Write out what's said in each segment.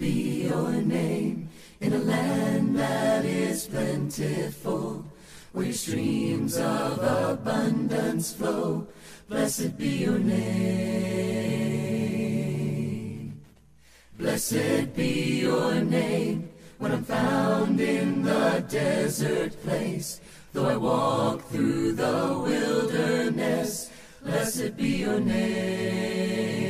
be your name in a land that is plentiful, where streams of abundance flow. Blessed be your name. Blessed be your name when I'm found in the desert place. Though I walk through the wilderness, blessed be your name.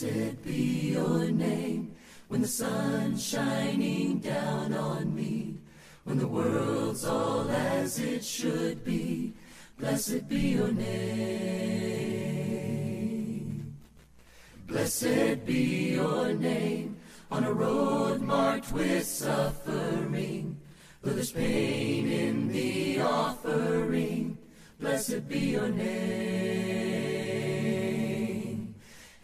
Blessed be your name when the sun's shining down on me, when the world's all as it should be. Blessed be your name. Blessed be your name on a road marked with suffering. Though there's pain in the offering, blessed be your name.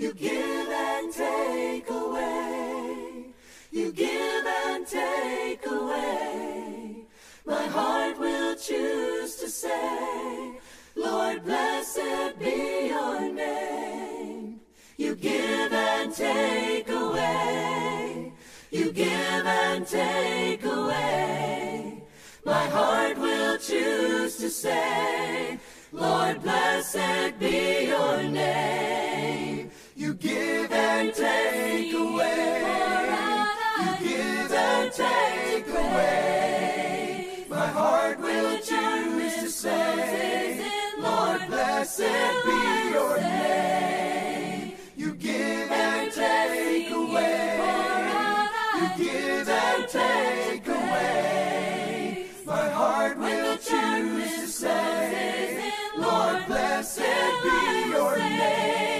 You give and take away. You give and take away. My heart will choose to say, Lord, blessed be your name. You give and take away. You give and take away. My heart will choose to say, Lord, blessed be your name. You give and take away. You give and take away. My heart will choose to say, Lord, blessed be your name. You give and take away. You give and take away. My heart will choose to say, Lord, blessed be your name.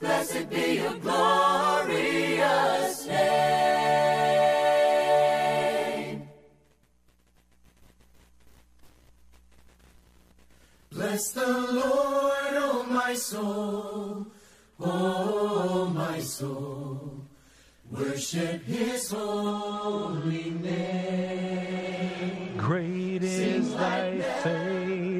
Blessed be your glorious name. Bless the Lord, oh my soul, oh my soul. Worship his holy name. Great is thy faithfulness,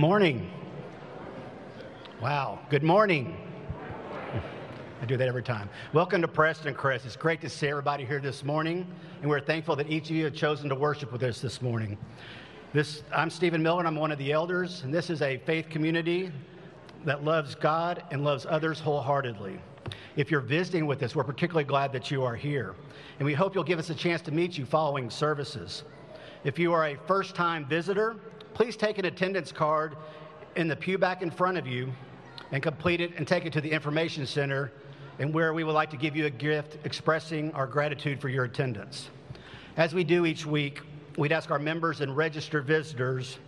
morning. Wow. Good morning. I do that every time. Welcome to Preston Crest. It's great to see everybody here this morning, and we're thankful that each of you have chosen to worship with us this morning. This, I'm Stephen Miller, and I'm one of the elders, and this is a faith community that loves God and loves others wholeheartedly. If you're visiting with us, we're particularly glad that you are here, and we hope you'll give us a chance to meet you following services. If you are a first time visitor, please take an attendance card in the pew back in front of you and complete it and take it to the information center and where we would like to give you a gift expressing our gratitude for your attendance. As we do each week, we'd ask our members and registered visitors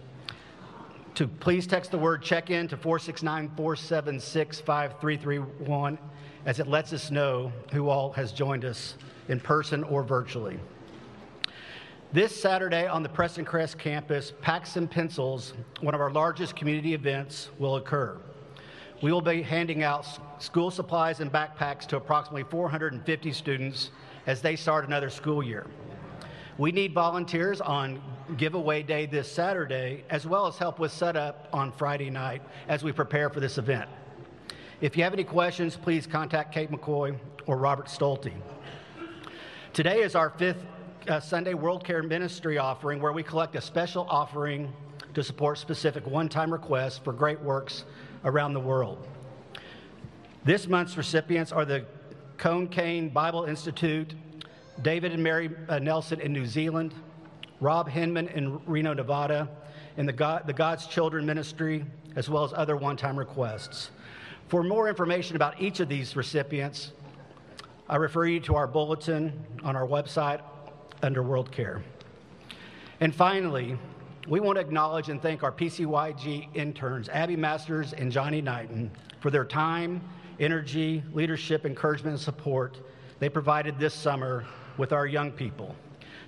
to please text the word check in to 469 476 5331 as it lets us know who all has joined us in person or virtually. This Saturday on the Preston Crest campus, Packs and Pencils, one of our largest community events, will occur. We will be handing out school supplies and backpacks to approximately 450 students as they start another school year. We need volunteers on giveaway day this Saturday, as well as help with setup on Friday night as we prepare for this event. If you have any questions, please contact Kate McCoy or Robert Stolte. Today is our fifth Sunday World Care Ministry offering, where we collect a special offering to support specific one time requests for great works around the world. This month's recipients are the Cone Kane Bible Institute, David and Mary uh, Nelson in New Zealand, Rob Hinman in Reno, Nevada, and the, God, the God's Children Ministry, as well as other one time requests. For more information about each of these recipients, I refer you to our bulletin on our website under World Care. And finally, we want to acknowledge and thank our PCYG interns, Abby Masters and Johnny Knighton, for their time, energy, leadership, encouragement, and support they provided this summer with our young people.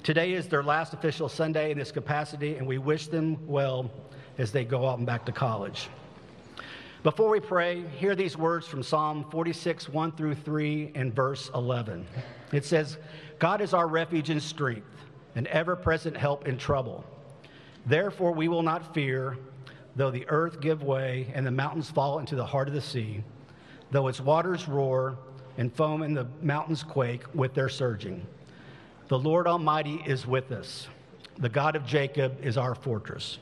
Today is their last official Sunday in this capacity, and we wish them well as they go out and back to college. Before we pray, hear these words from Psalm 46, 1 through 3, and verse 11. It says, God is our refuge and strength, an ever present help in trouble. Therefore, we will not fear, though the earth give way and the mountains fall into the heart of the sea, though its waters roar and foam and the mountains quake with their surging. The Lord Almighty is with us. The God of Jacob is our fortress.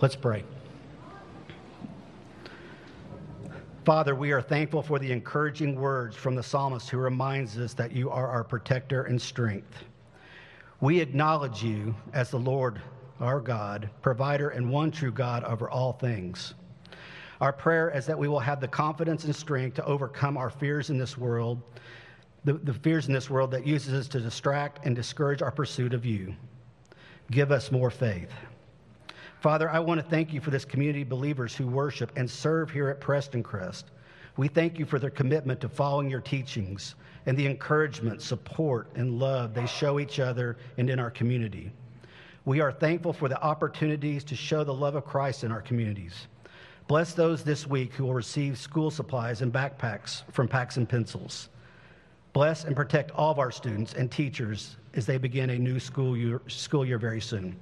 Let's pray. Father, we are thankful for the encouraging words from the psalmist who reminds us that you are our protector and strength. We acknowledge you as the Lord, our God, provider and one true God over all things. Our prayer is that we will have the confidence and strength to overcome our fears in this world, the, the fears in this world that uses us to distract and discourage our pursuit of you. Give us more faith. Father, I want to thank you for this community of believers who worship and serve here at Preston Crest. We thank you for their commitment to following your teachings and the encouragement, support, and love they show each other and in our community. We are thankful for the opportunities to show the love of Christ in our communities. Bless those this week who will receive school supplies and backpacks from Packs and Pencils. Bless and protect all of our students and teachers as they begin a new school year, school year very soon.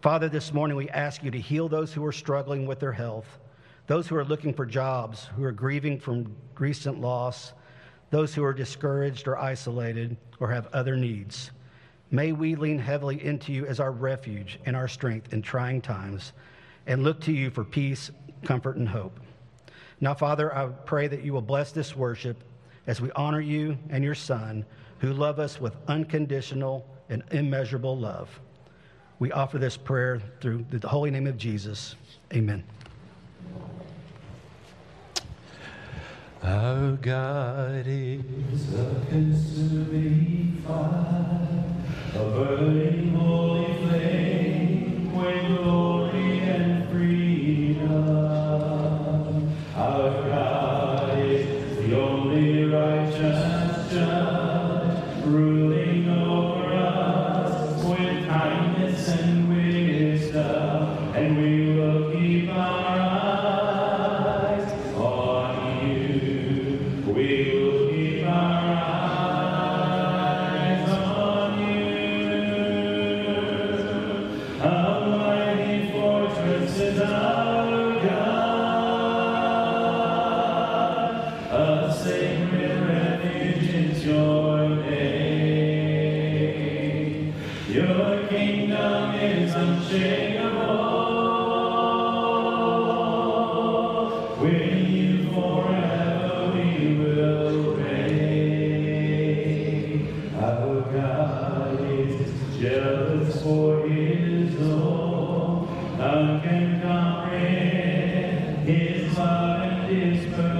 Father, this morning we ask you to heal those who are struggling with their health, those who are looking for jobs, who are grieving from recent loss, those who are discouraged or isolated or have other needs. May we lean heavily into you as our refuge and our strength in trying times and look to you for peace, comfort, and hope. Now, Father, I pray that you will bless this worship as we honor you and your Son, who love us with unconditional and immeasurable love. We offer this prayer through the holy name of Jesus. Amen. Our God is a consuming fire, a burning holy fire. Pittsburgh.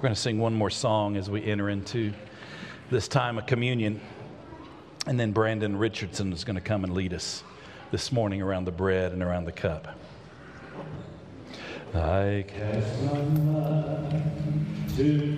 We're going to sing one more song as we enter into this time of communion. And then Brandon Richardson is going to come and lead us this morning around the bread and around the cup. I cast my mind to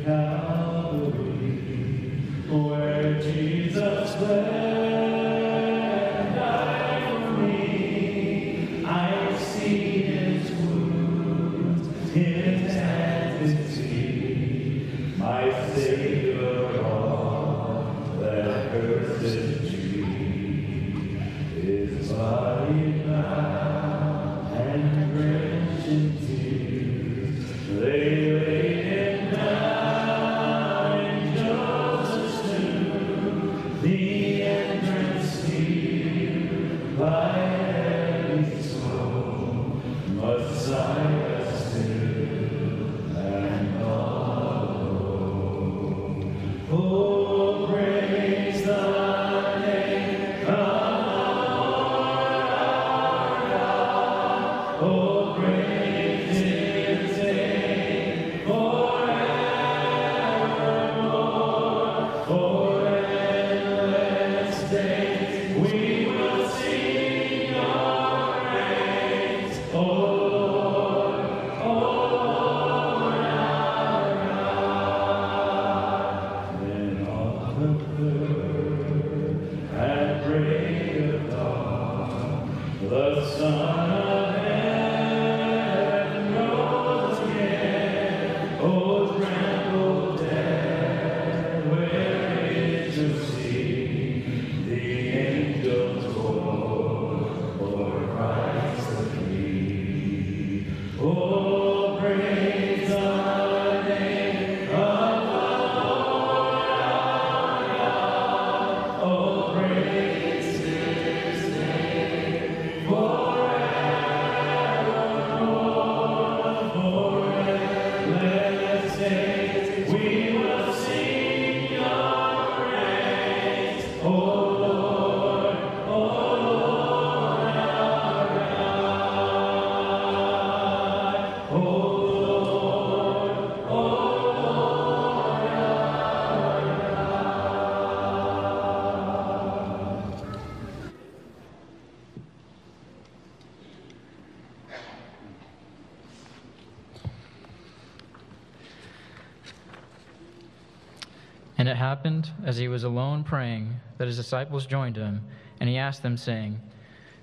happened, as he was alone praying, that his disciples joined him, and he asked them, saying,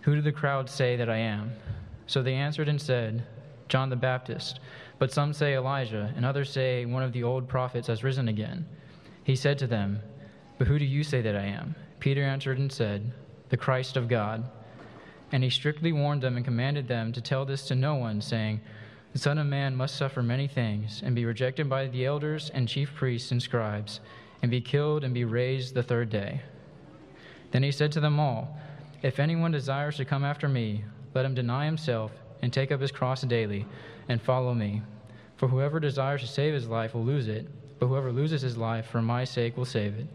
Who do the crowd say that I am? So they answered and said, John the Baptist, but some say Elijah, and others say one of the old prophets has risen again. He said to them, But who do you say that I am? Peter answered and said, The Christ of God. And he strictly warned them and commanded them to tell this to no one, saying, The Son of Man must suffer many things, and be rejected by the elders and chief priests and scribes, and be killed and be raised the third day. Then he said to them all, If anyone desires to come after me, let him deny himself and take up his cross daily and follow me. For whoever desires to save his life will lose it, but whoever loses his life for my sake will save it.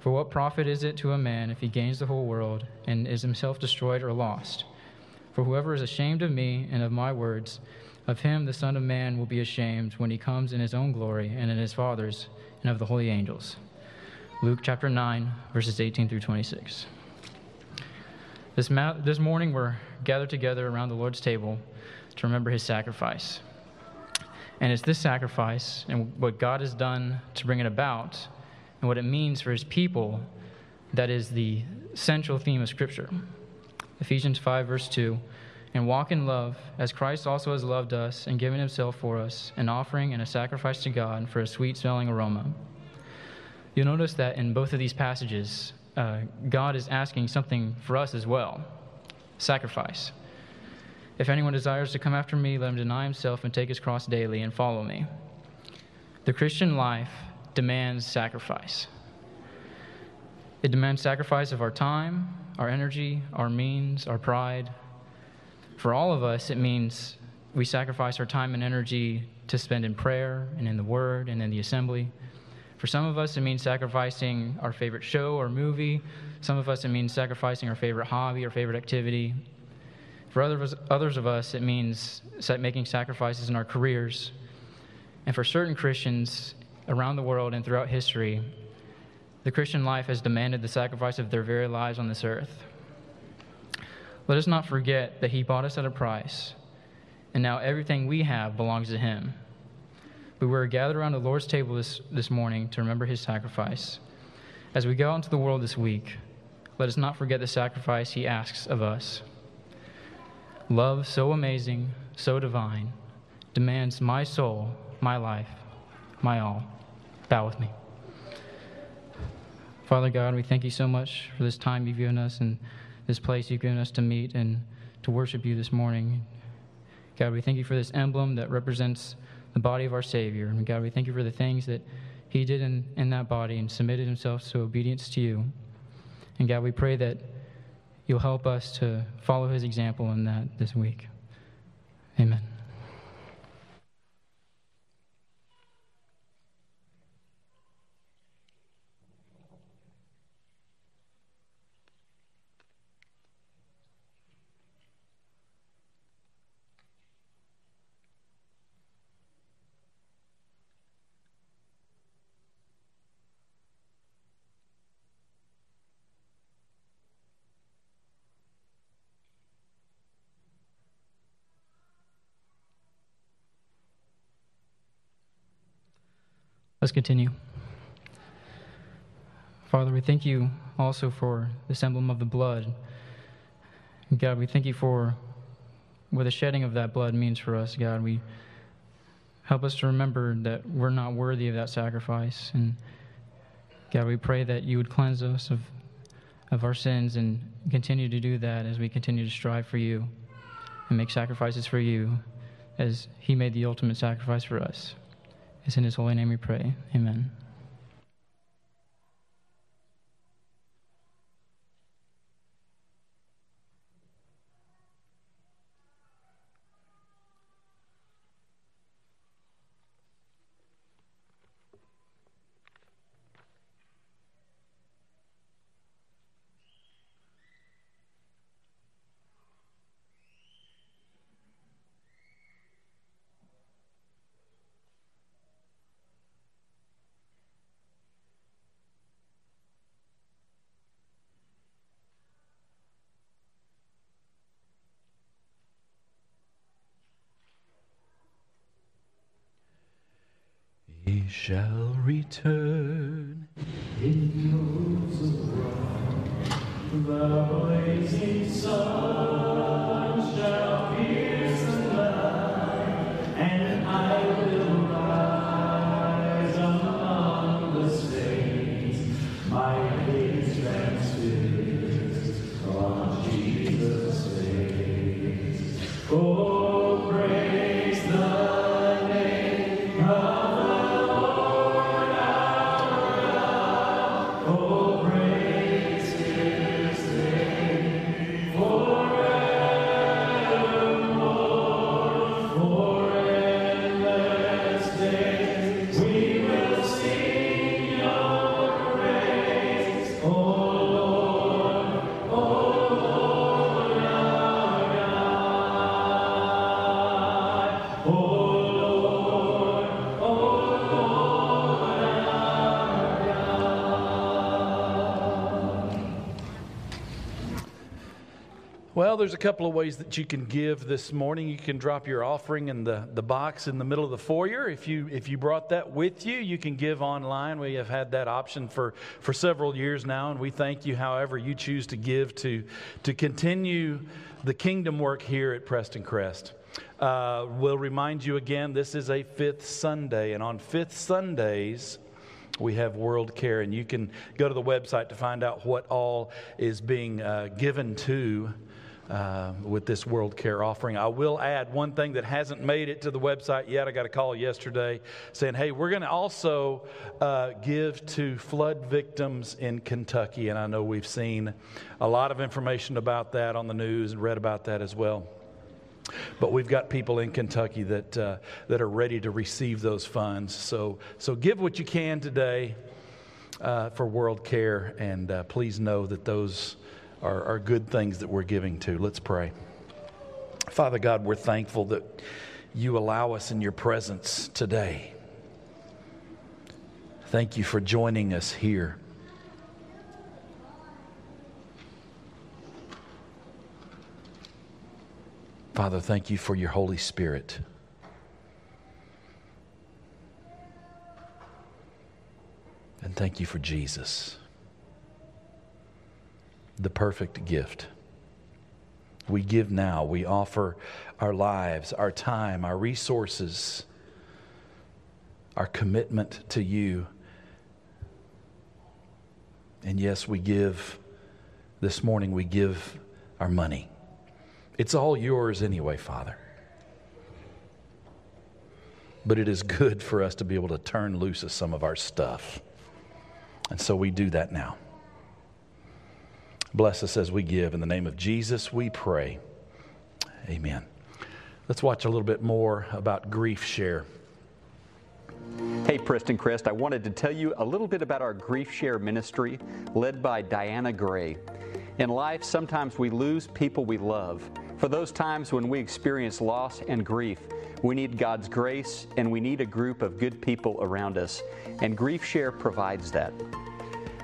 For what profit is it to a man if he gains the whole world and is himself destroyed or lost? For whoever is ashamed of me and of my words, of him the Son of Man will be ashamed when he comes in his own glory and in his Father's and of the holy angels. Luke chapter 9, verses 18 through 26. This, ma- this morning, we're gathered together around the Lord's table to remember his sacrifice. And it's this sacrifice and what God has done to bring it about and what it means for his people that is the central theme of Scripture. Ephesians 5, verse 2 And walk in love, as Christ also has loved us and given himself for us, an offering and a sacrifice to God for a sweet smelling aroma. You'll notice that in both of these passages, uh, God is asking something for us as well sacrifice. If anyone desires to come after me, let him deny himself and take his cross daily and follow me. The Christian life demands sacrifice. It demands sacrifice of our time, our energy, our means, our pride. For all of us, it means we sacrifice our time and energy to spend in prayer and in the Word and in the assembly. For some of us, it means sacrificing our favorite show or movie. Some of us, it means sacrificing our favorite hobby or favorite activity. For others, others of us, it means making sacrifices in our careers. And for certain Christians, around the world and throughout history, the Christian life has demanded the sacrifice of their very lives on this earth. Let us not forget that He bought us at a price, and now everything we have belongs to Him. We were gathered around the Lord's table this, this morning to remember His sacrifice. As we go out into the world this week, let us not forget the sacrifice He asks of us. Love so amazing, so divine, demands my soul, my life, my all. Bow with me. Father God, we thank you so much for this time you've given us and this place you've given us to meet and to worship you this morning. God, we thank you for this emblem that represents the body of our Savior. And God, we thank you for the things that he did in, in that body and submitted himself to obedience to you. And God, we pray that you'll help us to follow his example in that this week. Amen. Let's continue. Father, we thank you also for this emblem of the blood. God, we thank you for what the shedding of that blood means for us, God. We help us to remember that we're not worthy of that sacrifice. And God, we pray that you would cleanse us of, of our sins and continue to do that as we continue to strive for you and make sacrifices for you as He made the ultimate sacrifice for us. It's in His holy name we pray. Amen. He shall return. It goes around the blazing sun shall pierce the night, and I will rise among the saints. My gaze transfixed on Jesus' face. Oh, Well, there's a couple of ways that you can give this morning. You can drop your offering in the, the box in the middle of the foyer. If you if you brought that with you, you can give online. We have had that option for, for several years now, and we thank you however you choose to give to, to continue the kingdom work here at Preston Crest. Uh, we'll remind you again, this is a fifth Sunday, and on fifth Sundays, we have World Care, and you can go to the website to find out what all is being uh, given to uh, with this World Care offering. I will add one thing that hasn't made it to the website yet. I got a call yesterday saying, hey, we're going to also uh, give to flood victims in Kentucky. And I know we've seen a lot of information about that on the news and read about that as well. But we've got people in Kentucky that, uh, that are ready to receive those funds. So, so give what you can today uh, for World Care, and uh, please know that those are, are good things that we're giving to. Let's pray. Father God, we're thankful that you allow us in your presence today. Thank you for joining us here. Father, thank you for your Holy Spirit. And thank you for Jesus, the perfect gift. We give now, we offer our lives, our time, our resources, our commitment to you. And yes, we give, this morning, we give our money. It's all yours anyway, Father. But it is good for us to be able to turn loose of some of our stuff. And so we do that now. Bless us as we give. In the name of Jesus, we pray. Amen. Let's watch a little bit more about Grief Share. Hey, Preston Crest, I wanted to tell you a little bit about our Grief Share ministry led by Diana Gray. In life, sometimes we lose people we love. For those times when we experience loss and grief, we need God's grace and we need a group of good people around us. And Grief Share provides that.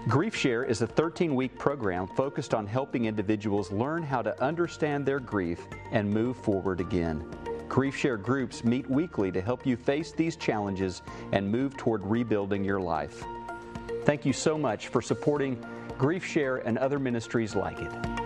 Grief Share is a 13 week program focused on helping individuals learn how to understand their grief and move forward again. Grief Share groups meet weekly to help you face these challenges and move toward rebuilding your life. Thank you so much for supporting Grief Share and other ministries like it.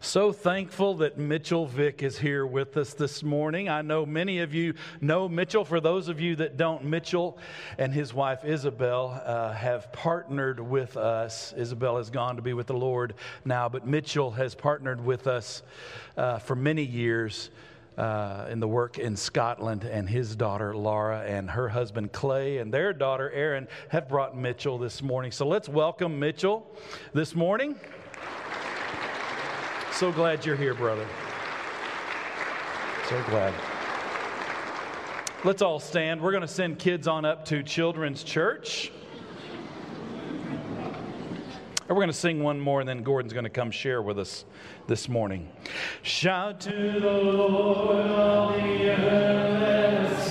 So thankful that Mitchell Vick is here with us this morning. I know many of you know Mitchell. For those of you that don't, Mitchell and his wife Isabel uh, have partnered with us. Isabel has gone to be with the Lord now, but Mitchell has partnered with us uh, for many years. Uh, in the work in Scotland, and his daughter Laura and her husband Clay and their daughter Erin have brought Mitchell this morning. So let's welcome Mitchell this morning. So glad you're here, brother. So glad. Let's all stand. We're going to send kids on up to Children's Church. And we're going to sing one more, and then Gordon's going to come share with us this morning. Shout to the Lord, all the earth,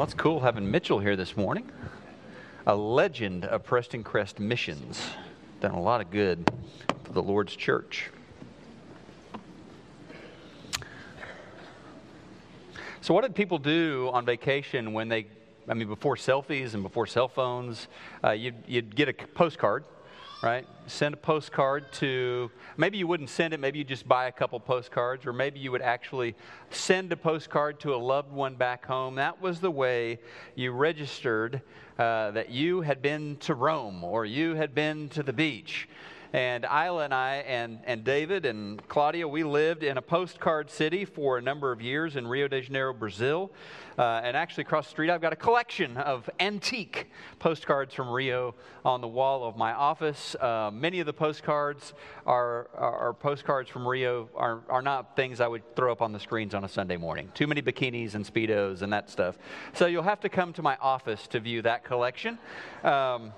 Well, it's cool having Mitchell here this morning. A legend of Preston Crest missions. Done a lot of good for the Lord's church. So, what did people do on vacation when they, I mean, before selfies and before cell phones? Uh, you'd, you'd get a postcard, right? Send a postcard to, maybe you wouldn't send it, maybe you just buy a couple postcards, or maybe you would actually send a postcard to a loved one back home. That was the way you registered uh, that you had been to Rome or you had been to the beach. And Isla and I and, and David and Claudia, we lived in a postcard city for a number of years in Rio de Janeiro, Brazil. Uh, and actually, across the street, I've got a collection of antique postcards from Rio on the wall of my office. Uh, many of the postcards are, are, are, postcards from Rio are, are not things I would throw up on the screens on a Sunday morning. Too many bikinis and Speedos and that stuff. So you'll have to come to my office to view that collection. Um,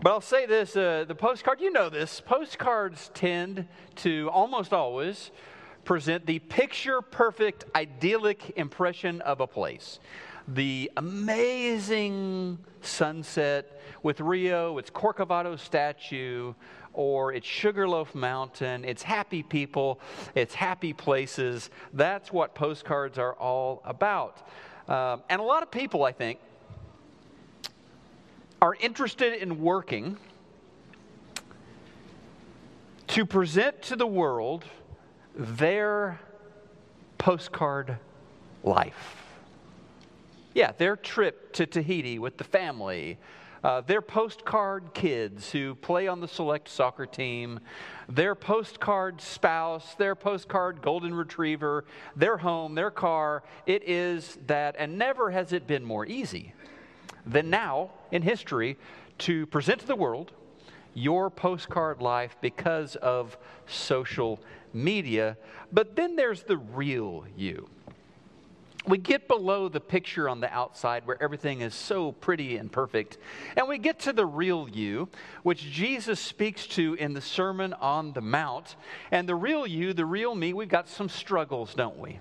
but I'll say this uh, the postcard, you know this, postcards tend to almost always present the picture perfect, idyllic impression of a place. The amazing sunset with Rio, its Corcovado statue, or its Sugarloaf Mountain, its happy people, its happy places. That's what postcards are all about. Um, and a lot of people, I think, are interested in working to present to the world their postcard life. Yeah, their trip to Tahiti with the family, uh, their postcard kids who play on the select soccer team, their postcard spouse, their postcard golden retriever, their home, their car. It is that, and never has it been more easy than now in history to present to the world your postcard life because of social media. But then there's the real you. We get below the picture on the outside where everything is so pretty and perfect, and we get to the real you, which Jesus speaks to in the Sermon on the Mount. And the real you, the real me, we've got some struggles, don't we?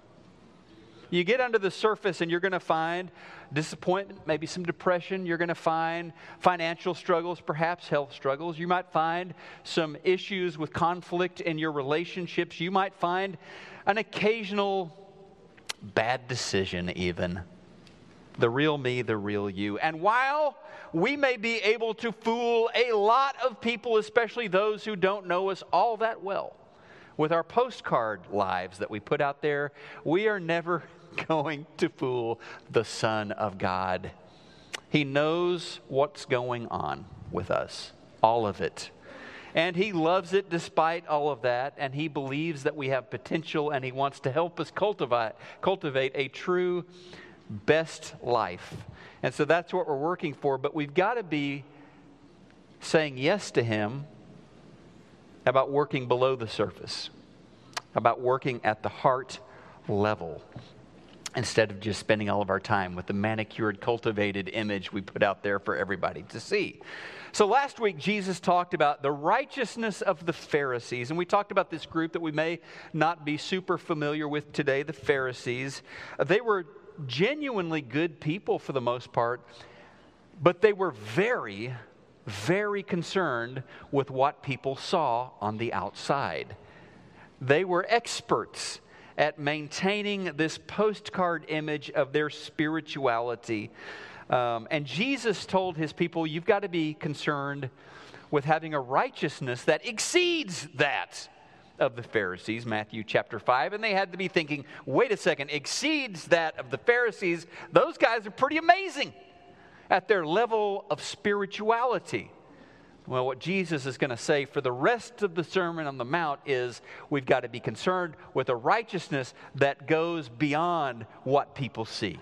You get under the surface and you're going to find disappointment, maybe some depression. You're going to find financial struggles, perhaps health struggles. You might find some issues with conflict in your relationships. You might find an occasional bad decision, even. The real me, the real you. And while we may be able to fool a lot of people, especially those who don't know us all that well, with our postcard lives that we put out there, we are never going to fool the Son of God. He knows what's going on with us, all of it. And he loves it despite all of that, and he believes that we have potential, and he wants to help us cultivate, cultivate a true best life. And so that's what we're working for, but we've got to be saying yes to him about working below the surface, about working at the heart level instead of just spending all of our time with the manicured, cultivated image we put out there for everybody to see. So last week, Jesus talked about the righteousness of the Pharisees. And we talked about this group that we may not be super familiar with today, the Pharisees. They were genuinely good people for the most part, but they were very, very concerned with what people saw on the outside. They were experts at maintaining this postcard image of their spirituality. Um, and Jesus told his people, You've got to be concerned with having a righteousness that exceeds that of the Pharisees, Matthew chapter 5. And they had to be thinking, wait a second, exceeds that of the Pharisees. Those guys are pretty amazing at their level of spirituality. Well, what Jesus is going to say for the rest of the Sermon on the Mount is we've got to be concerned with a righteousness that goes beyond what people see.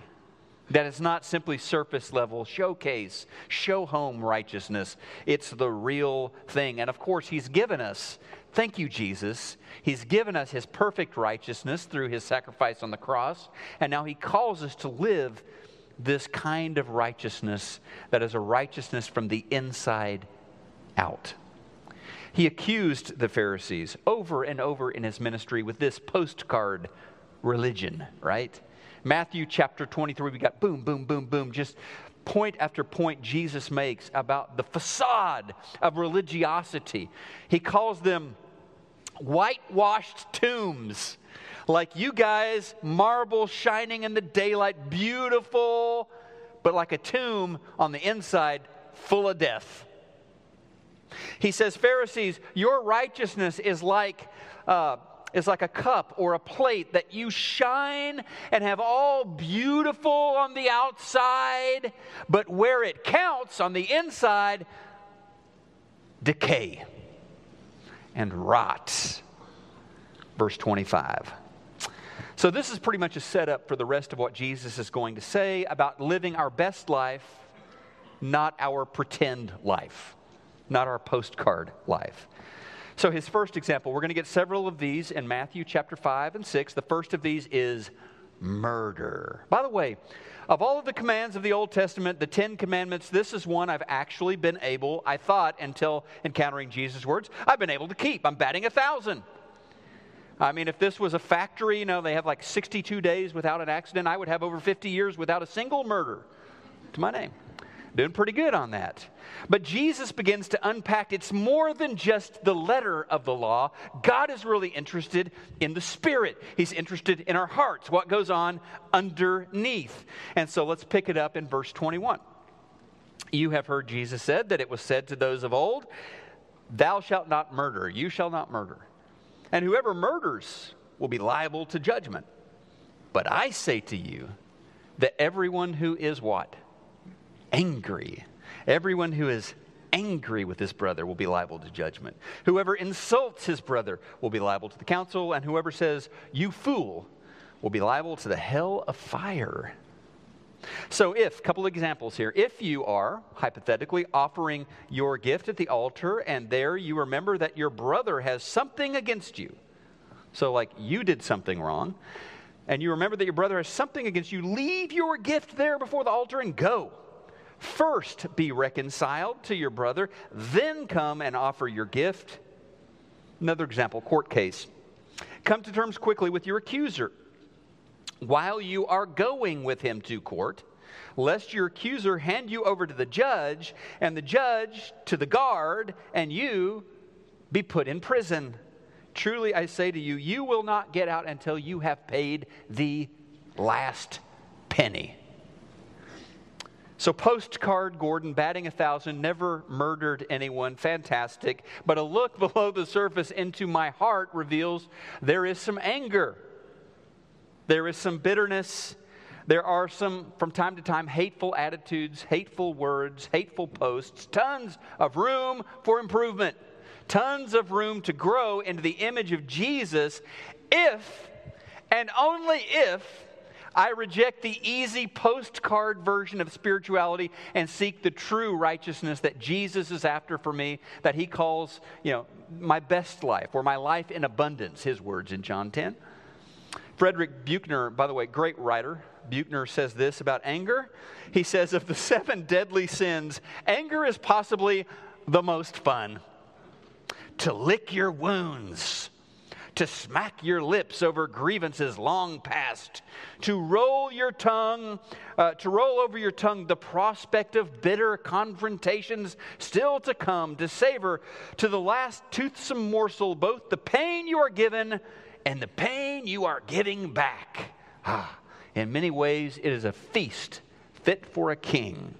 That is not simply surface level showcase, show home righteousness. It's the real thing. And of course, He's given us, thank you, Jesus, He's given us His perfect righteousness through His sacrifice on the cross. And now He calls us to live this kind of righteousness that is a righteousness from the inside out. He accused the Pharisees over and over in his ministry with this postcard religion, right? Matthew chapter 23, we got boom, boom, boom, boom, just point after point Jesus makes about the facade of religiosity. He calls them whitewashed tombs. Like you guys, marble shining in the daylight, beautiful, but like a tomb on the inside, full of death. He says, Pharisees, your righteousness is like. Uh, is like a cup or a plate that you shine and have all beautiful on the outside, but where it counts on the inside, decay. and rot. Verse 25. So, this is pretty much a setup for the rest of what Jesus is going to say about living our best life, not our pretend life, not our postcard life. So, his first example, we're going to get several of these in Matthew chapter 5 and 6. The first of these is murder. By the way, of all of the commands of the Old Testament, the Ten Commandments, this is one I've actually been able, I thought, until encountering Jesus' words, I've been able to keep. I'm batting a thousand. I mean, if this was a factory, you know, they have like 62 days without an accident, I would have over 50 years without a single murder to my name. Doing pretty good on that. But Jesus begins to unpack it's more than just the letter of the law. God is really interested in the spirit, He's interested in our hearts, what goes on underneath. And so let's pick it up in verse 21. You have heard Jesus said that it was said to those of old, Thou shalt not murder, you shall not murder. And whoever murders will be liable to judgment. But I say to you that everyone who is what? Angry. Everyone who is angry with his brother will be liable to judgment. Whoever insults his brother will be liable to the council, and whoever says, You fool, will be liable to the hell of fire. So, if, couple of examples here, if you are hypothetically offering your gift at the altar and there you remember that your brother has something against you, so like you did something wrong, and you remember that your brother has something against you, leave your gift there before the altar and go. First be reconciled to your brother, then come and offer your gift. Another example, court case. Come to terms quickly with your accuser while you are going with him to court, lest your accuser hand you over to the judge, and the judge to the guard, and you be put in prison. Truly, I say to you, you will not get out until you have paid the last penny. So, postcard Gordon, batting a thousand, never murdered anyone, fantastic. But a look below the surface into my heart reveals there is some anger there is some bitterness. There are some, from time to time, hateful attitudes, hateful words, hateful posts, tons of room for improvement, tons of room to grow into the image of Jesus if and only if I reject the easy postcard version of spirituality and seek the true righteousness that Jesus is after for me, that he calls, you know, my best life or my life in abundance, his words in John 10. Frederick Buechner, by the way, great writer, Buechner says this about anger. He says, Of the seven deadly sins, anger is possibly the most fun. To lick your wounds, to smack your lips over grievances long past, to roll your tongue, uh, to roll over your tongue the prospect of bitter confrontations still to come, to savor to the last toothsome morsel both the pain you are given and the pain you are giving back. Ah, in many ways, it is a feast fit for a king.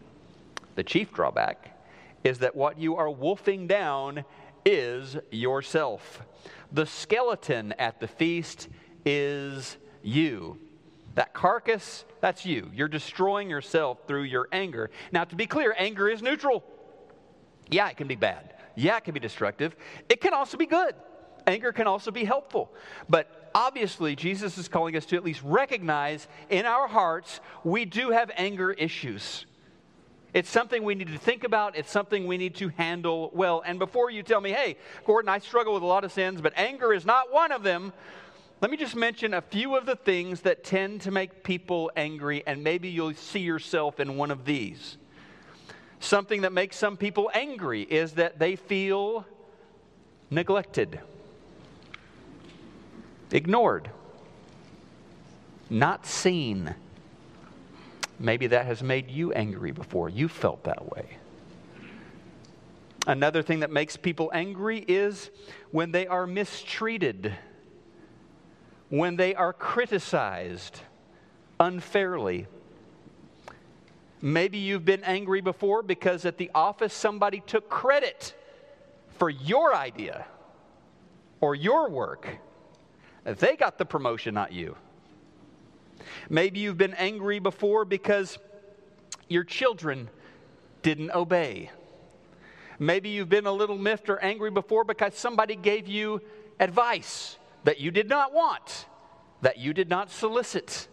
The chief drawback is that what you are wolfing down is yourself. The skeleton at the feast is you. That carcass, that's you. You're destroying yourself through your anger. Now, to be clear, anger is neutral. Yeah, it can be bad. Yeah, it can be destructive. It can also be good. Anger can also be helpful. But obviously, Jesus is calling us to at least recognize in our hearts we do have anger issues. It's something we need to think about. It's something we need to handle well. And before you tell me, hey, Gordon, I struggle with a lot of sins, but anger is not one of them, let me just mention a few of the things that tend to make people angry, and maybe you'll see yourself in one of these. Something that makes some people angry is that they feel neglected ignored, not seen. Maybe that has made you angry before. You felt that way. Another thing that makes people angry is when they are mistreated, when they are criticized unfairly. Maybe you've been angry before because at the office somebody took credit for your idea or your work they got the promotion, not you. Maybe you've been angry before because your children didn't obey. Maybe you've been a little miffed or angry before because somebody gave you advice that you did not want, that you did not solicit.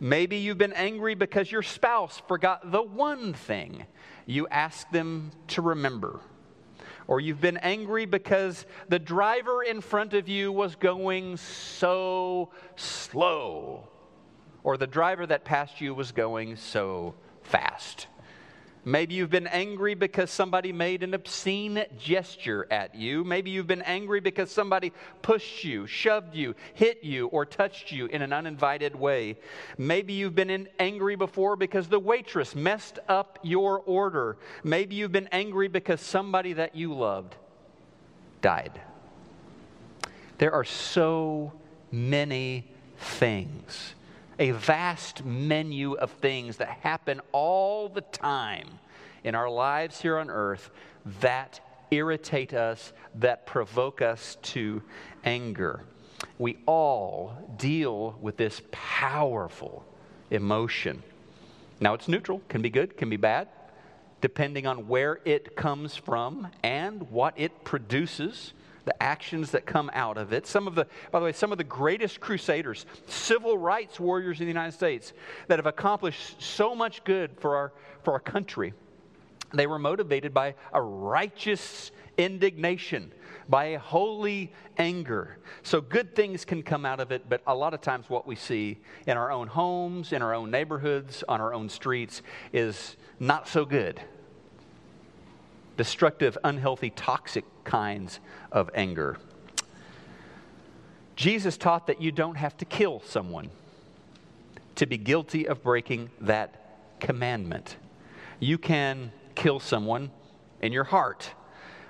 Maybe you've been angry because your spouse forgot the one thing you asked them to remember. Or you've been angry because the driver in front of you was going so slow. Or the driver that passed you was going so fast. Maybe you've been angry because somebody made an obscene gesture at you. Maybe you've been angry because somebody pushed you, shoved you, hit you, or touched you in an uninvited way. Maybe you've been angry before because the waitress messed up your order. Maybe you've been angry because somebody that you loved died. There are so many things a vast menu of things that happen all the time in our lives here on earth that irritate us, that provoke us to anger. We all deal with this powerful emotion. Now, it's neutral, can be good, can be bad, depending on where it comes from and what it produces the actions that come out of it. Some of the, by the way, some of the greatest crusaders, civil rights warriors in the United States that have accomplished so much good for our, for our country, they were motivated by a righteous indignation, by a holy anger. So good things can come out of it, but a lot of times what we see in our own homes, in our own neighborhoods, on our own streets is not so good destructive, unhealthy, toxic kinds of anger. Jesus taught that you don't have to kill someone to be guilty of breaking that commandment. You can kill someone in your heart.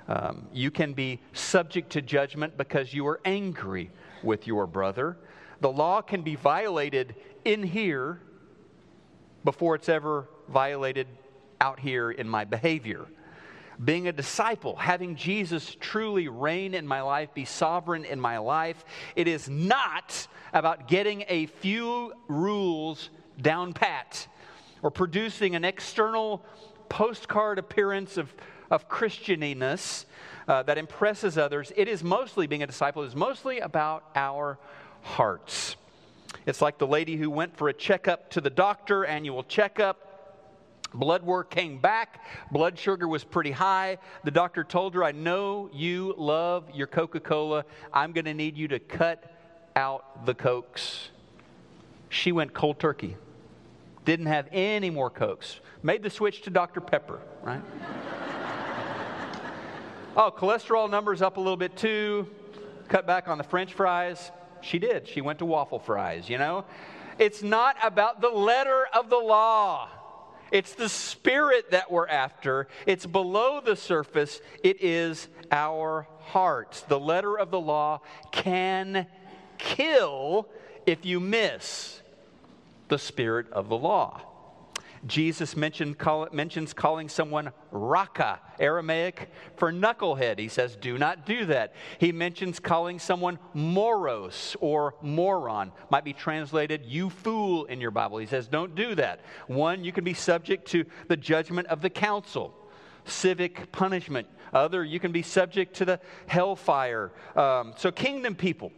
Um, you can be subject to judgment because you are angry with your brother. The law can be violated in here before it's ever violated out here in my behavior being a disciple, having Jesus truly reign in my life, be sovereign in my life. It is not about getting a few rules down pat or producing an external postcard appearance of, of Christianiness uh, that impresses others. It is mostly, being a disciple, is mostly about our hearts. It's like the lady who went for a checkup to the doctor, annual checkup Blood work came back. Blood sugar was pretty high. The doctor told her, I know you love your Coca Cola. I'm going to need you to cut out the Cokes. She went cold turkey. Didn't have any more Cokes. Made the switch to Dr. Pepper, right? oh, cholesterol numbers up a little bit too. Cut back on the french fries. She did. She went to waffle fries, you know? It's not about the letter of the law. It's the spirit that we're after. It's below the surface. It is our hearts. The letter of the law can kill if you miss the spirit of the law. Jesus call, mentions calling someone raka, Aramaic for knucklehead. He says, do not do that. He mentions calling someone moros or moron. Might be translated, you fool in your Bible. He says, don't do that. One, you can be subject to the judgment of the council, civic punishment. Other, you can be subject to the hellfire. Um, so, kingdom people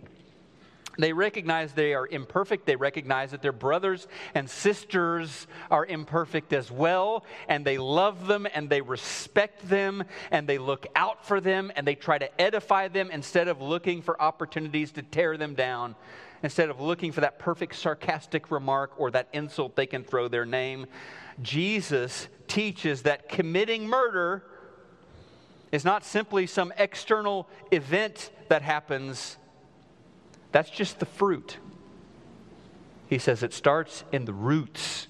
they recognize they are imperfect. They recognize that their brothers and sisters are imperfect as well. And they love them and they respect them and they look out for them and they try to edify them instead of looking for opportunities to tear them down, instead of looking for that perfect sarcastic remark or that insult they can throw their name. Jesus teaches that committing murder is not simply some external event that happens that's just the fruit. He says it starts in the roots,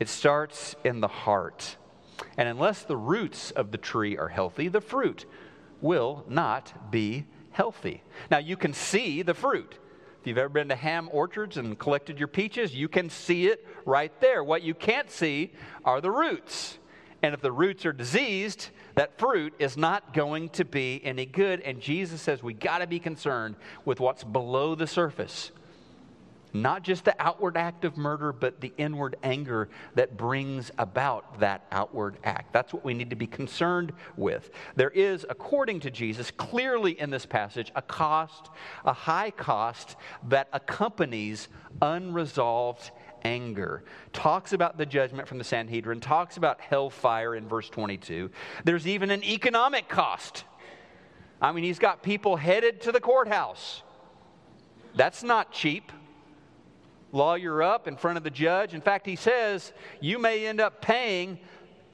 it starts in the heart. And unless the roots of the tree are healthy, the fruit will not be healthy. Now, you can see the fruit. If you've ever been to ham orchards and collected your peaches, you can see it right there. What you can't see are the roots. And if the roots are diseased, that fruit is not going to be any good. And Jesus says we got to be concerned with what's below the surface. Not just the outward act of murder, but the inward anger that brings about that outward act. That's what we need to be concerned with. There is, according to Jesus, clearly in this passage, a cost, a high cost that accompanies unresolved anger. Talks about the judgment from the Sanhedrin, talks about hellfire in verse 22. There's even an economic cost. I mean, he's got people headed to the courthouse. That's not cheap lawyer up in front of the judge. In fact, he says you may end up paying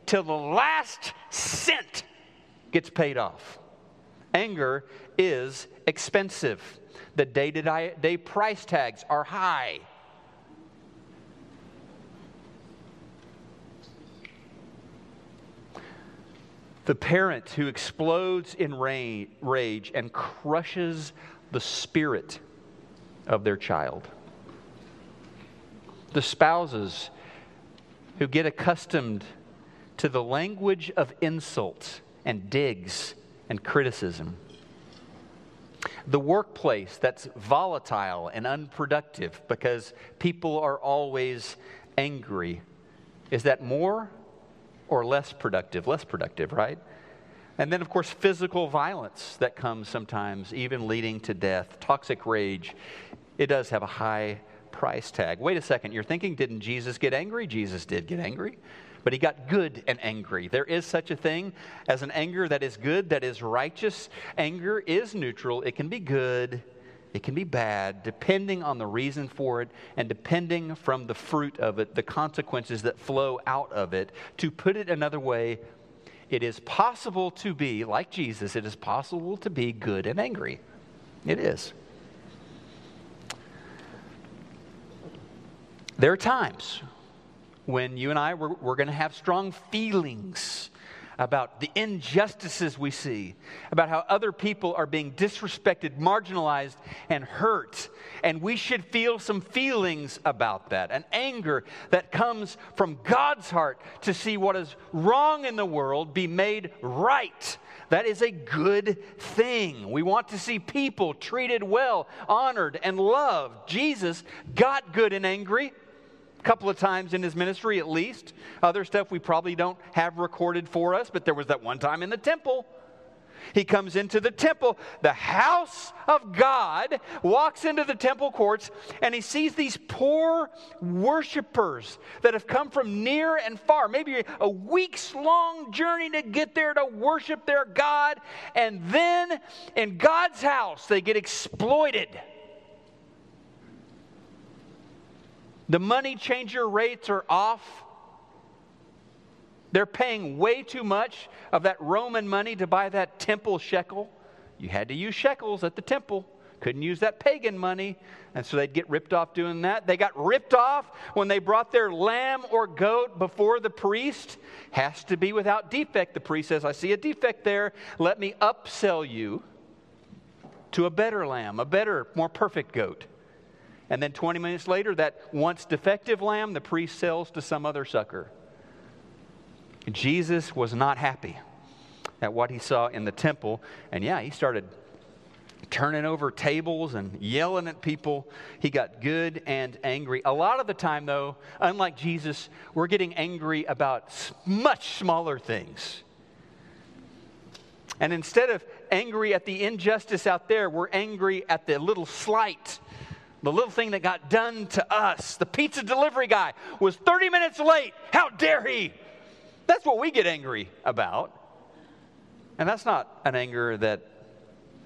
till the last cent gets paid off. Anger is expensive. The day to day price tags are high. The parent who explodes in rage and crushes the spirit of their child the spouses who get accustomed to the language of insult and digs and criticism. The workplace that's volatile and unproductive because people are always angry. Is that more or less productive? Less productive, right? And then, of course, physical violence that comes sometimes, even leading to death. Toxic rage. It does have a high price tag. Wait a second, you're thinking, didn't Jesus get angry? Jesus did get angry, but he got good and angry. There is such a thing as an anger that is good, that is righteous. Anger is neutral, it can be good. It can be bad depending on the reason for it and depending from the fruit of it, the consequences that flow out of it. To put it another way, it is possible to be, like Jesus, it is possible to be good and angry. It is. There are times when you and I, we're, going to have strong feelings about the injustices we see, about how other people are being disrespected, marginalized, and hurt. And we should feel some feelings about that an anger that comes from God's heart to see what is wrong in the world be made right. That is a good thing. We want to see people treated well, honored, and loved. Jesus got good and angry couple of times in his ministry at least. Other stuff we probably don't have recorded for us, but there was that one time in the temple. He comes into the temple, the house of God, walks into the temple courts, and he sees these poor worshipers that have come from near and far, maybe a week's long journey to get there to worship their God. And then in God's house, they get exploited. The money changer rates are off. They're paying way too much of that Roman money to buy that temple shekel. You had to use shekels at the temple. Couldn't use that pagan money. And so they'd get ripped off doing that. They got ripped off when they brought their lamb or goat before the priest. Has to be without defect. The priest says, I see a defect there. Let me upsell you to a better lamb, a better, more perfect goat. And then 20 minutes later, that once defective lamb, the priest sells to some other sucker. Jesus was not happy at what he saw in the temple. And yeah, he started turning over tables and yelling at people. He got good and angry. A lot of the time, though, unlike Jesus, we're getting angry about much smaller things. And instead of angry at the injustice out there, we're angry at the little slight the little thing that got done to us. The pizza delivery guy was 30 minutes late. How dare he? That's what we get angry about. And that's not an anger that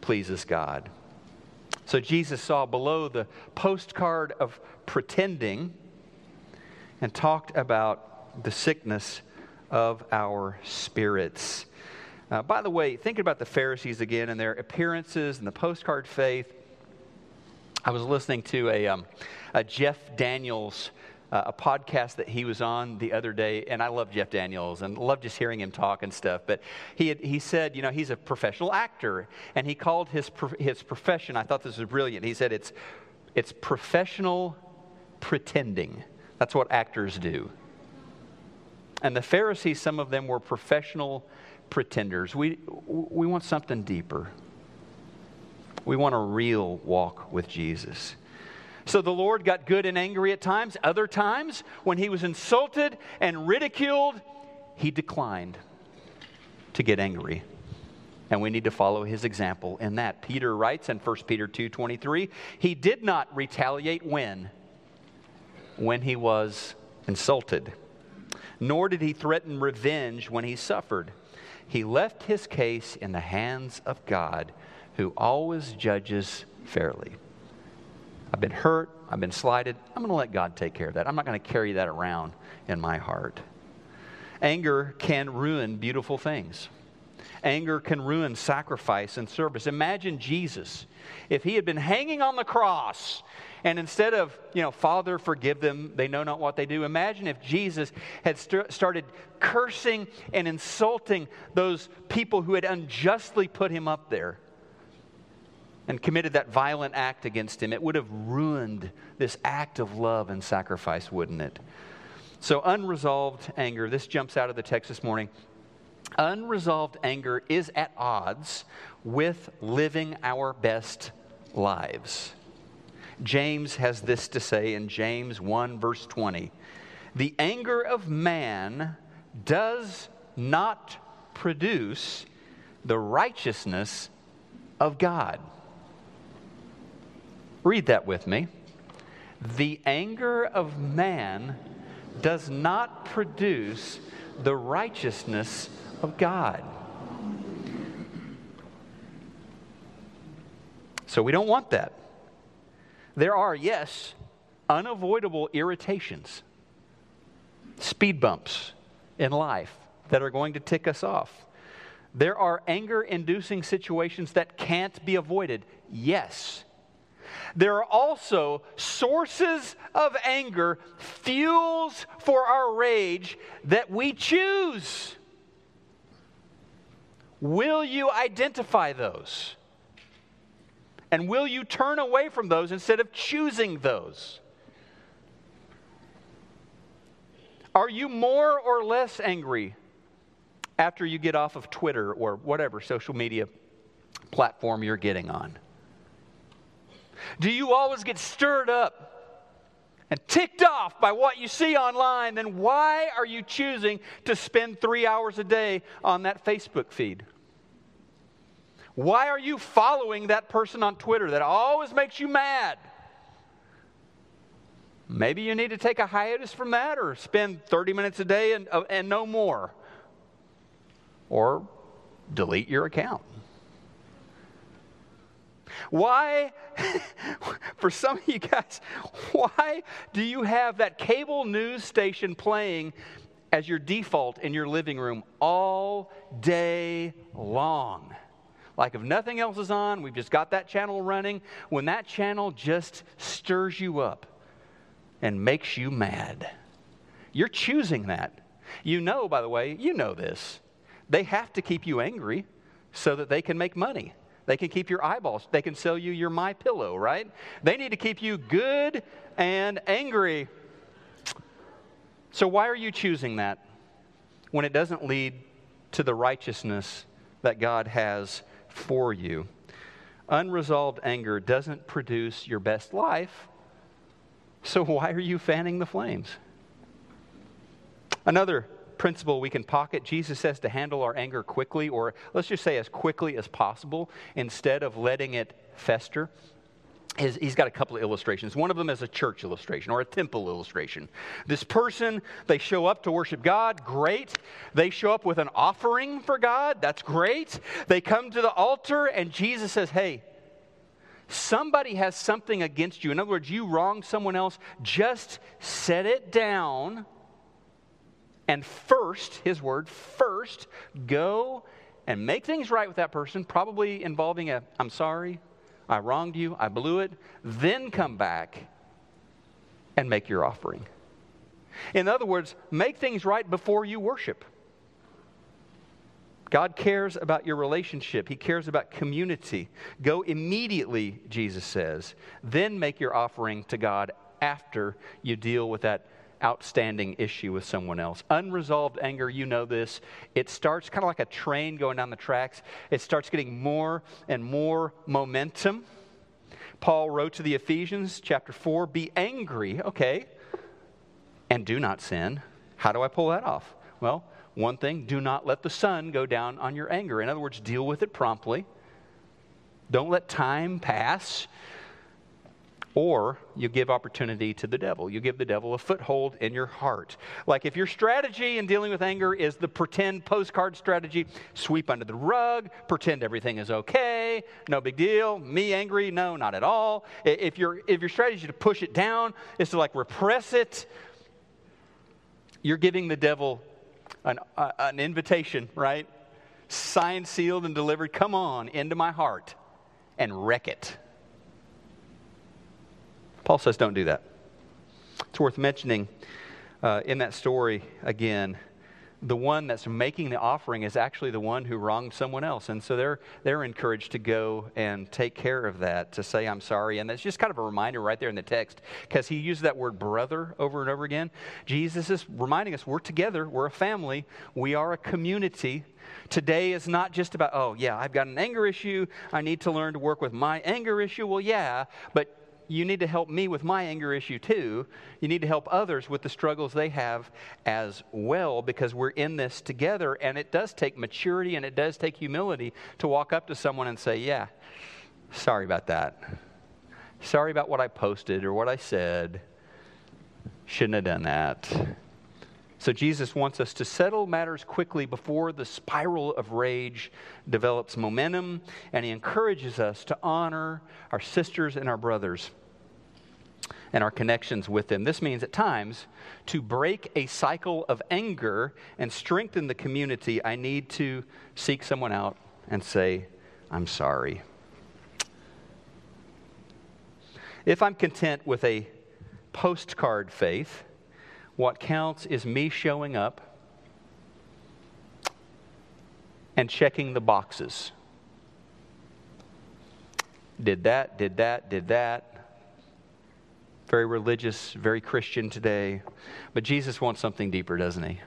pleases God. So Jesus saw below the postcard of pretending and talked about the sickness of our spirits. Uh, by the way, thinking about the Pharisees again and their appearances and the postcard faith, I was listening to a, um, a Jeff Daniels, uh, a podcast that he was on the other day, and I love Jeff Daniels and love just hearing him talk and stuff. But he, had, he said, you know, he's a professional actor, and he called his, his profession, I thought this was brilliant. He said it's, it's professional pretending. That's what actors do. And the Pharisees, some of them were professional pretenders. We, we want something deeper. We want a real walk with Jesus. So the Lord got good and angry at times. Other times, when he was insulted and ridiculed, he declined to get angry. And we need to follow his example in that. Peter writes in 1 Peter 2:23, he did not retaliate when when he was insulted, nor did he threaten revenge when he suffered. He left his case in the hands of God, who always judges fairly. I've been hurt, I've been slighted. I'm going to let God take care of that. I'm not going to carry that around in my heart. Anger can ruin beautiful things. Anger can ruin sacrifice and service. Imagine Jesus. If he had been hanging on the cross and instead of, you know, Father, forgive them, they know not what they do, imagine if Jesus had st- started cursing and insulting those people who had unjustly put him up there and committed that violent act against him. It would have ruined this act of love and sacrifice, wouldn't it? So, unresolved anger, this jumps out of the text this morning. Unresolved anger is at odds with living our best lives. James has this to say in James 1, verse 20 The anger of man does not produce the righteousness of God. Read that with me. The anger of man does not produce the righteousness of God. So we don't want that. There are, yes, unavoidable irritations, speed bumps in life that are going to tick us off. There are anger inducing situations that can't be avoided, yes. There are also sources of anger, fuels for our rage that we choose. Will you identify those? And will you turn away from those instead of choosing those? Are you more or less angry after you get off of Twitter or whatever social media platform you're getting on? Do you always get stirred up and ticked off by what you see online? Then why are you choosing to spend three hours a day on that Facebook feed? Why are you following that person on Twitter that always makes you mad? Maybe you need to take a hiatus from that or spend 30 minutes a day and, uh, and no more. Or delete your account. Why, for some of you guys, why do you have that cable news station playing as your default in your living room all day long? Like if nothing else is on, we've just got that channel running. When that channel just stirs you up and makes you mad, you're choosing that. You know, by the way, you know this. They have to keep you angry so that they can make money. They can keep your eyeballs. They can sell you your MyPillow, right? They need to keep you good and angry. So why are you choosing that when it doesn't lead to the righteousness that God has for you? Unresolved anger doesn't produce your best life. So why are you fanning the flames? Another principle we can pocket. Jesus says to handle our anger quickly, or let's just say as quickly as possible, instead of letting it fester. he's got a couple of illustrations. One of them is a church illustration or a temple illustration. This person, they show up to worship God, great. They show up with an offering for God, that's great. They come to the altar, and Jesus says, Hey, somebody has something against you. In other words, you wronged someone else, just set it down and first, his word, first, go and make things right with that person, probably involving a, I'm sorry, I wronged you, I blew it, then come back and make your offering. In other words, make things right before you worship. God cares about your relationship. He cares about community. Go immediately, Jesus says. Then make your offering to God after you deal with that outstanding issue with someone else. Unresolved anger, you know this, it starts kind of like a train going down the tracks. It starts getting more and more momentum. Paul wrote to the Ephesians, chapter 4, be angry, okay, and do not sin. How do I pull that off? Well, one thing, do not let the sun go down on your anger. In other words, deal with it promptly. Don't let time pass. Or you give opportunity to the devil. You give the devil a foothold in your heart. Like if your strategy in dealing with anger is the pretend postcard strategy, sweep under the rug, pretend everything is okay, no big deal, me angry, no, not at all. If, your if your strategy to push it down is to like repress it, you're giving the devil an, uh, an invitation, right? Signed, sealed, and delivered. Come on into my heart and wreck it. Paul says, don't do that. It's worth mentioning uh, in that story again. The one that's making the offering is actually the one who wronged someone else. And so they're, they're encouraged to go and take care of that, to say, I'm sorry. And that's just kind of a reminder right there in the text, because he used that word brother over and over again. Jesus is reminding us we're together, we're a family, we are a community. Today is not just about, oh, yeah, I've got an anger issue. I need to learn to work with my anger issue. Well, yeah, but you need to help me with my anger issue too. You need to help others with the struggles they have as well because we're in this together. And it does take maturity and it does take humility to walk up to someone and say, Yeah, sorry about that. Sorry about what I posted or what I said. Shouldn't have done that. So, Jesus wants us to settle matters quickly before the spiral of rage develops momentum, and He encourages us to honor our sisters and our brothers and our connections with them. This means at times to break a cycle of anger and strengthen the community, I need to seek someone out and say, I'm sorry. If I'm content with a postcard faith, what counts is me showing up and checking the boxes. Did that, did that, did that. Very religious, very Christian today. But Jesus wants something deeper, doesn't he?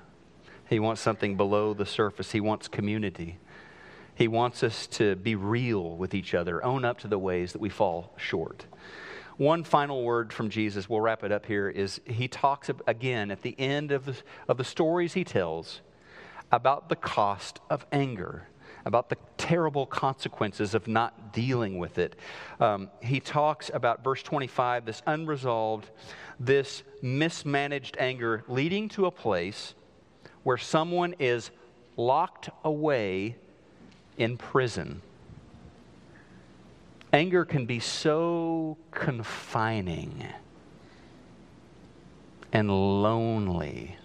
He wants something below the surface. He wants community. He wants us to be real with each other, own up to the ways that we fall short. One final word from Jesus, we'll wrap it up here, is he talks again at the end of the, of the stories he tells about the cost of anger, about the terrible consequences of not dealing with it. Um, he talks about verse 25, this unresolved, this mismanaged anger leading to a place where someone is locked away in prison. Anger can be so confining and lonely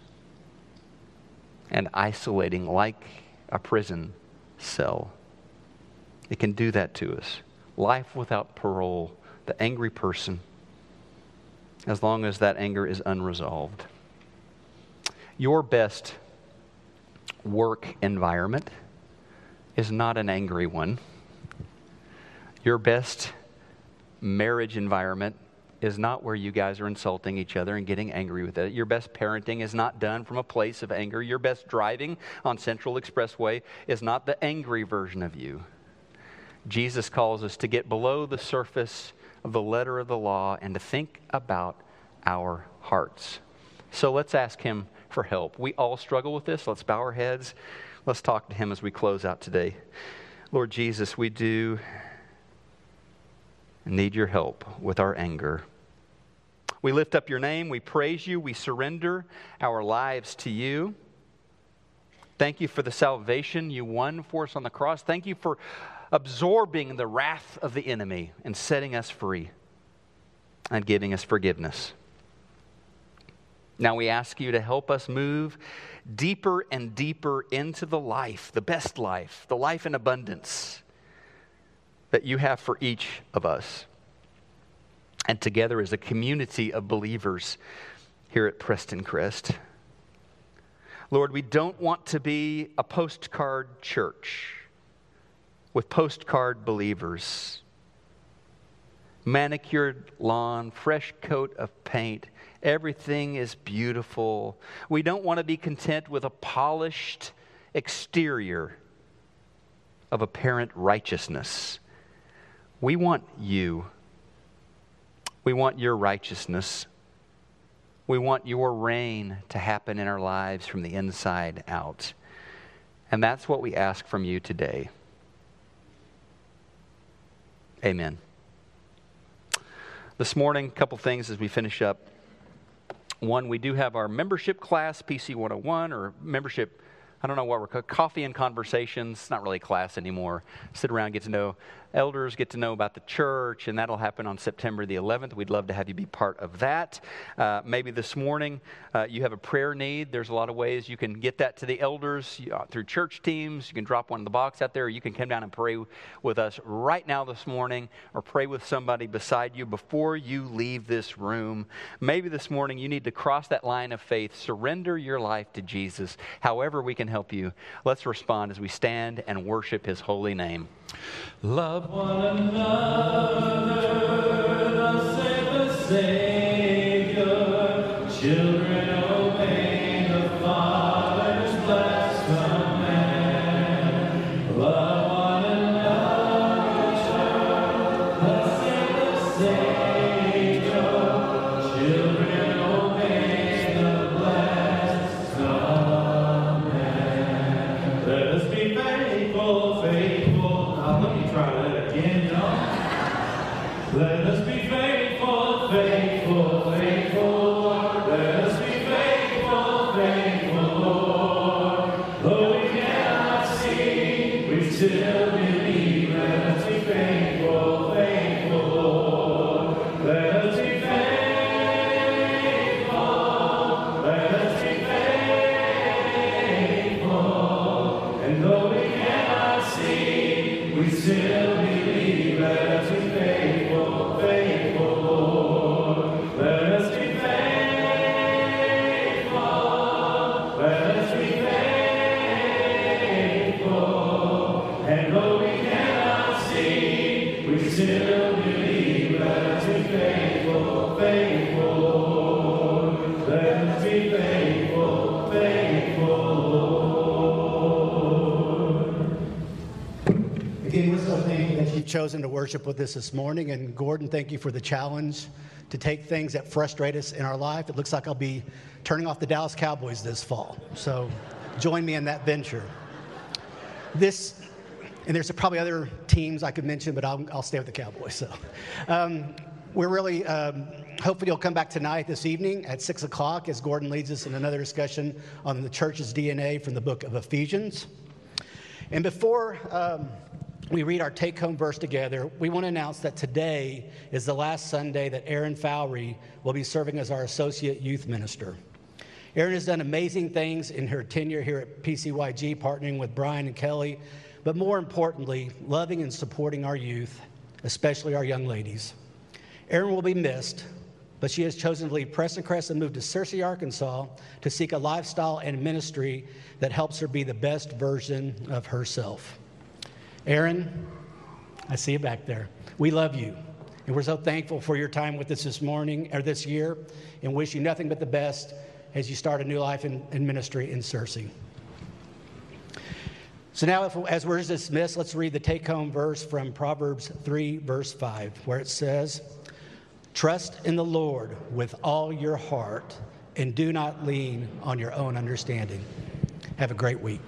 and isolating like a prison cell. It can do that to us. Life without parole, the angry person, as long as that anger is unresolved. Your best work environment is not an angry one. Your best marriage environment is not where you guys are insulting each other and getting angry with it. Your best parenting is not done from a place of anger. Your best driving on Central Expressway is not the angry version of you. Jesus calls us to get below the surface of the letter of the law and to think about our hearts. So let's ask Him for help. We all struggle with this. Let's bow our heads. Let's talk to Him as we close out today. Lord Jesus, we do need your help with our anger. We lift up your name, we praise you, we surrender our lives to you. Thank you for the salvation you won for us on the cross. Thank you for absorbing the wrath of the enemy and setting us free and giving us forgiveness. Now we ask you to help us move deeper and deeper into the life, the best life, the life in abundance that you have for each of us. And together as a community of believers here at Preston Crest. Lord, we don't want to be a postcard church with postcard believers. Manicured lawn, fresh coat of paint, everything is beautiful. We don't want to be content with a polished exterior of apparent righteousness. We want you. We want your righteousness. We want your reign to happen in our lives from the inside out. And that's what we ask from you today. Amen. This morning, a couple things as we finish up. One, we do have our membership class, PC 101, or membership I don't know what we're called, coffee and conversations. It's not really class anymore. Sit around, get to know elders, get to know about the church, and that'll happen on September the 11th. We'd love to have you be part of that. Uh, maybe this morning uh, you have a prayer need. There's a lot of ways you can get that to the elders uh, through church teams. You can drop one in the box out there, or you can come down and pray with us right now this morning, or pray with somebody beside you before you leave this room. Maybe this morning you need to cross that line of faith, surrender your life to Jesus. However, we can help you. Let's respond as we stand and worship his holy name. Love one another, the Savior. Children, worship with us this morning. And Gordon, thank you for the challenge to take things that frustrate us in our life. It looks like I'll be turning off the Dallas Cowboys this fall. So join me in that venture. This, and there's probably other teams I could mention, but I'll, I'll stay with the Cowboys. So um, we're really, um, hopefully, you'll come back tonight, this evening at 6 o'clock as Gordon leads us in another discussion on the church's DNA from the book of Ephesians. And before um, we read our take home verse together, we want to announce that today is the last Sunday that Erin Fowry will be serving as our associate youth minister. Erin has done amazing things in her tenure here at PCYG, partnering with Brian and Kelly, but more importantly, loving and supporting our youth, especially our young ladies. Erin will be missed, but she has chosen to leave Preston Crest and move to Searcy, Arkansas to seek a lifestyle and ministry that helps her be the best version of herself. Erin, I see you back there. We love you, and we're so thankful for your time with us this morning or this year, and wish you nothing but the best as you start a new life in, in ministry in Searcy. So now, if, as we're dismissed, let's read the take-home verse from Proverbs 3, verse 5, where it says, Trust in the Lord with all your heart and do not lean on your own understanding. Have a great week.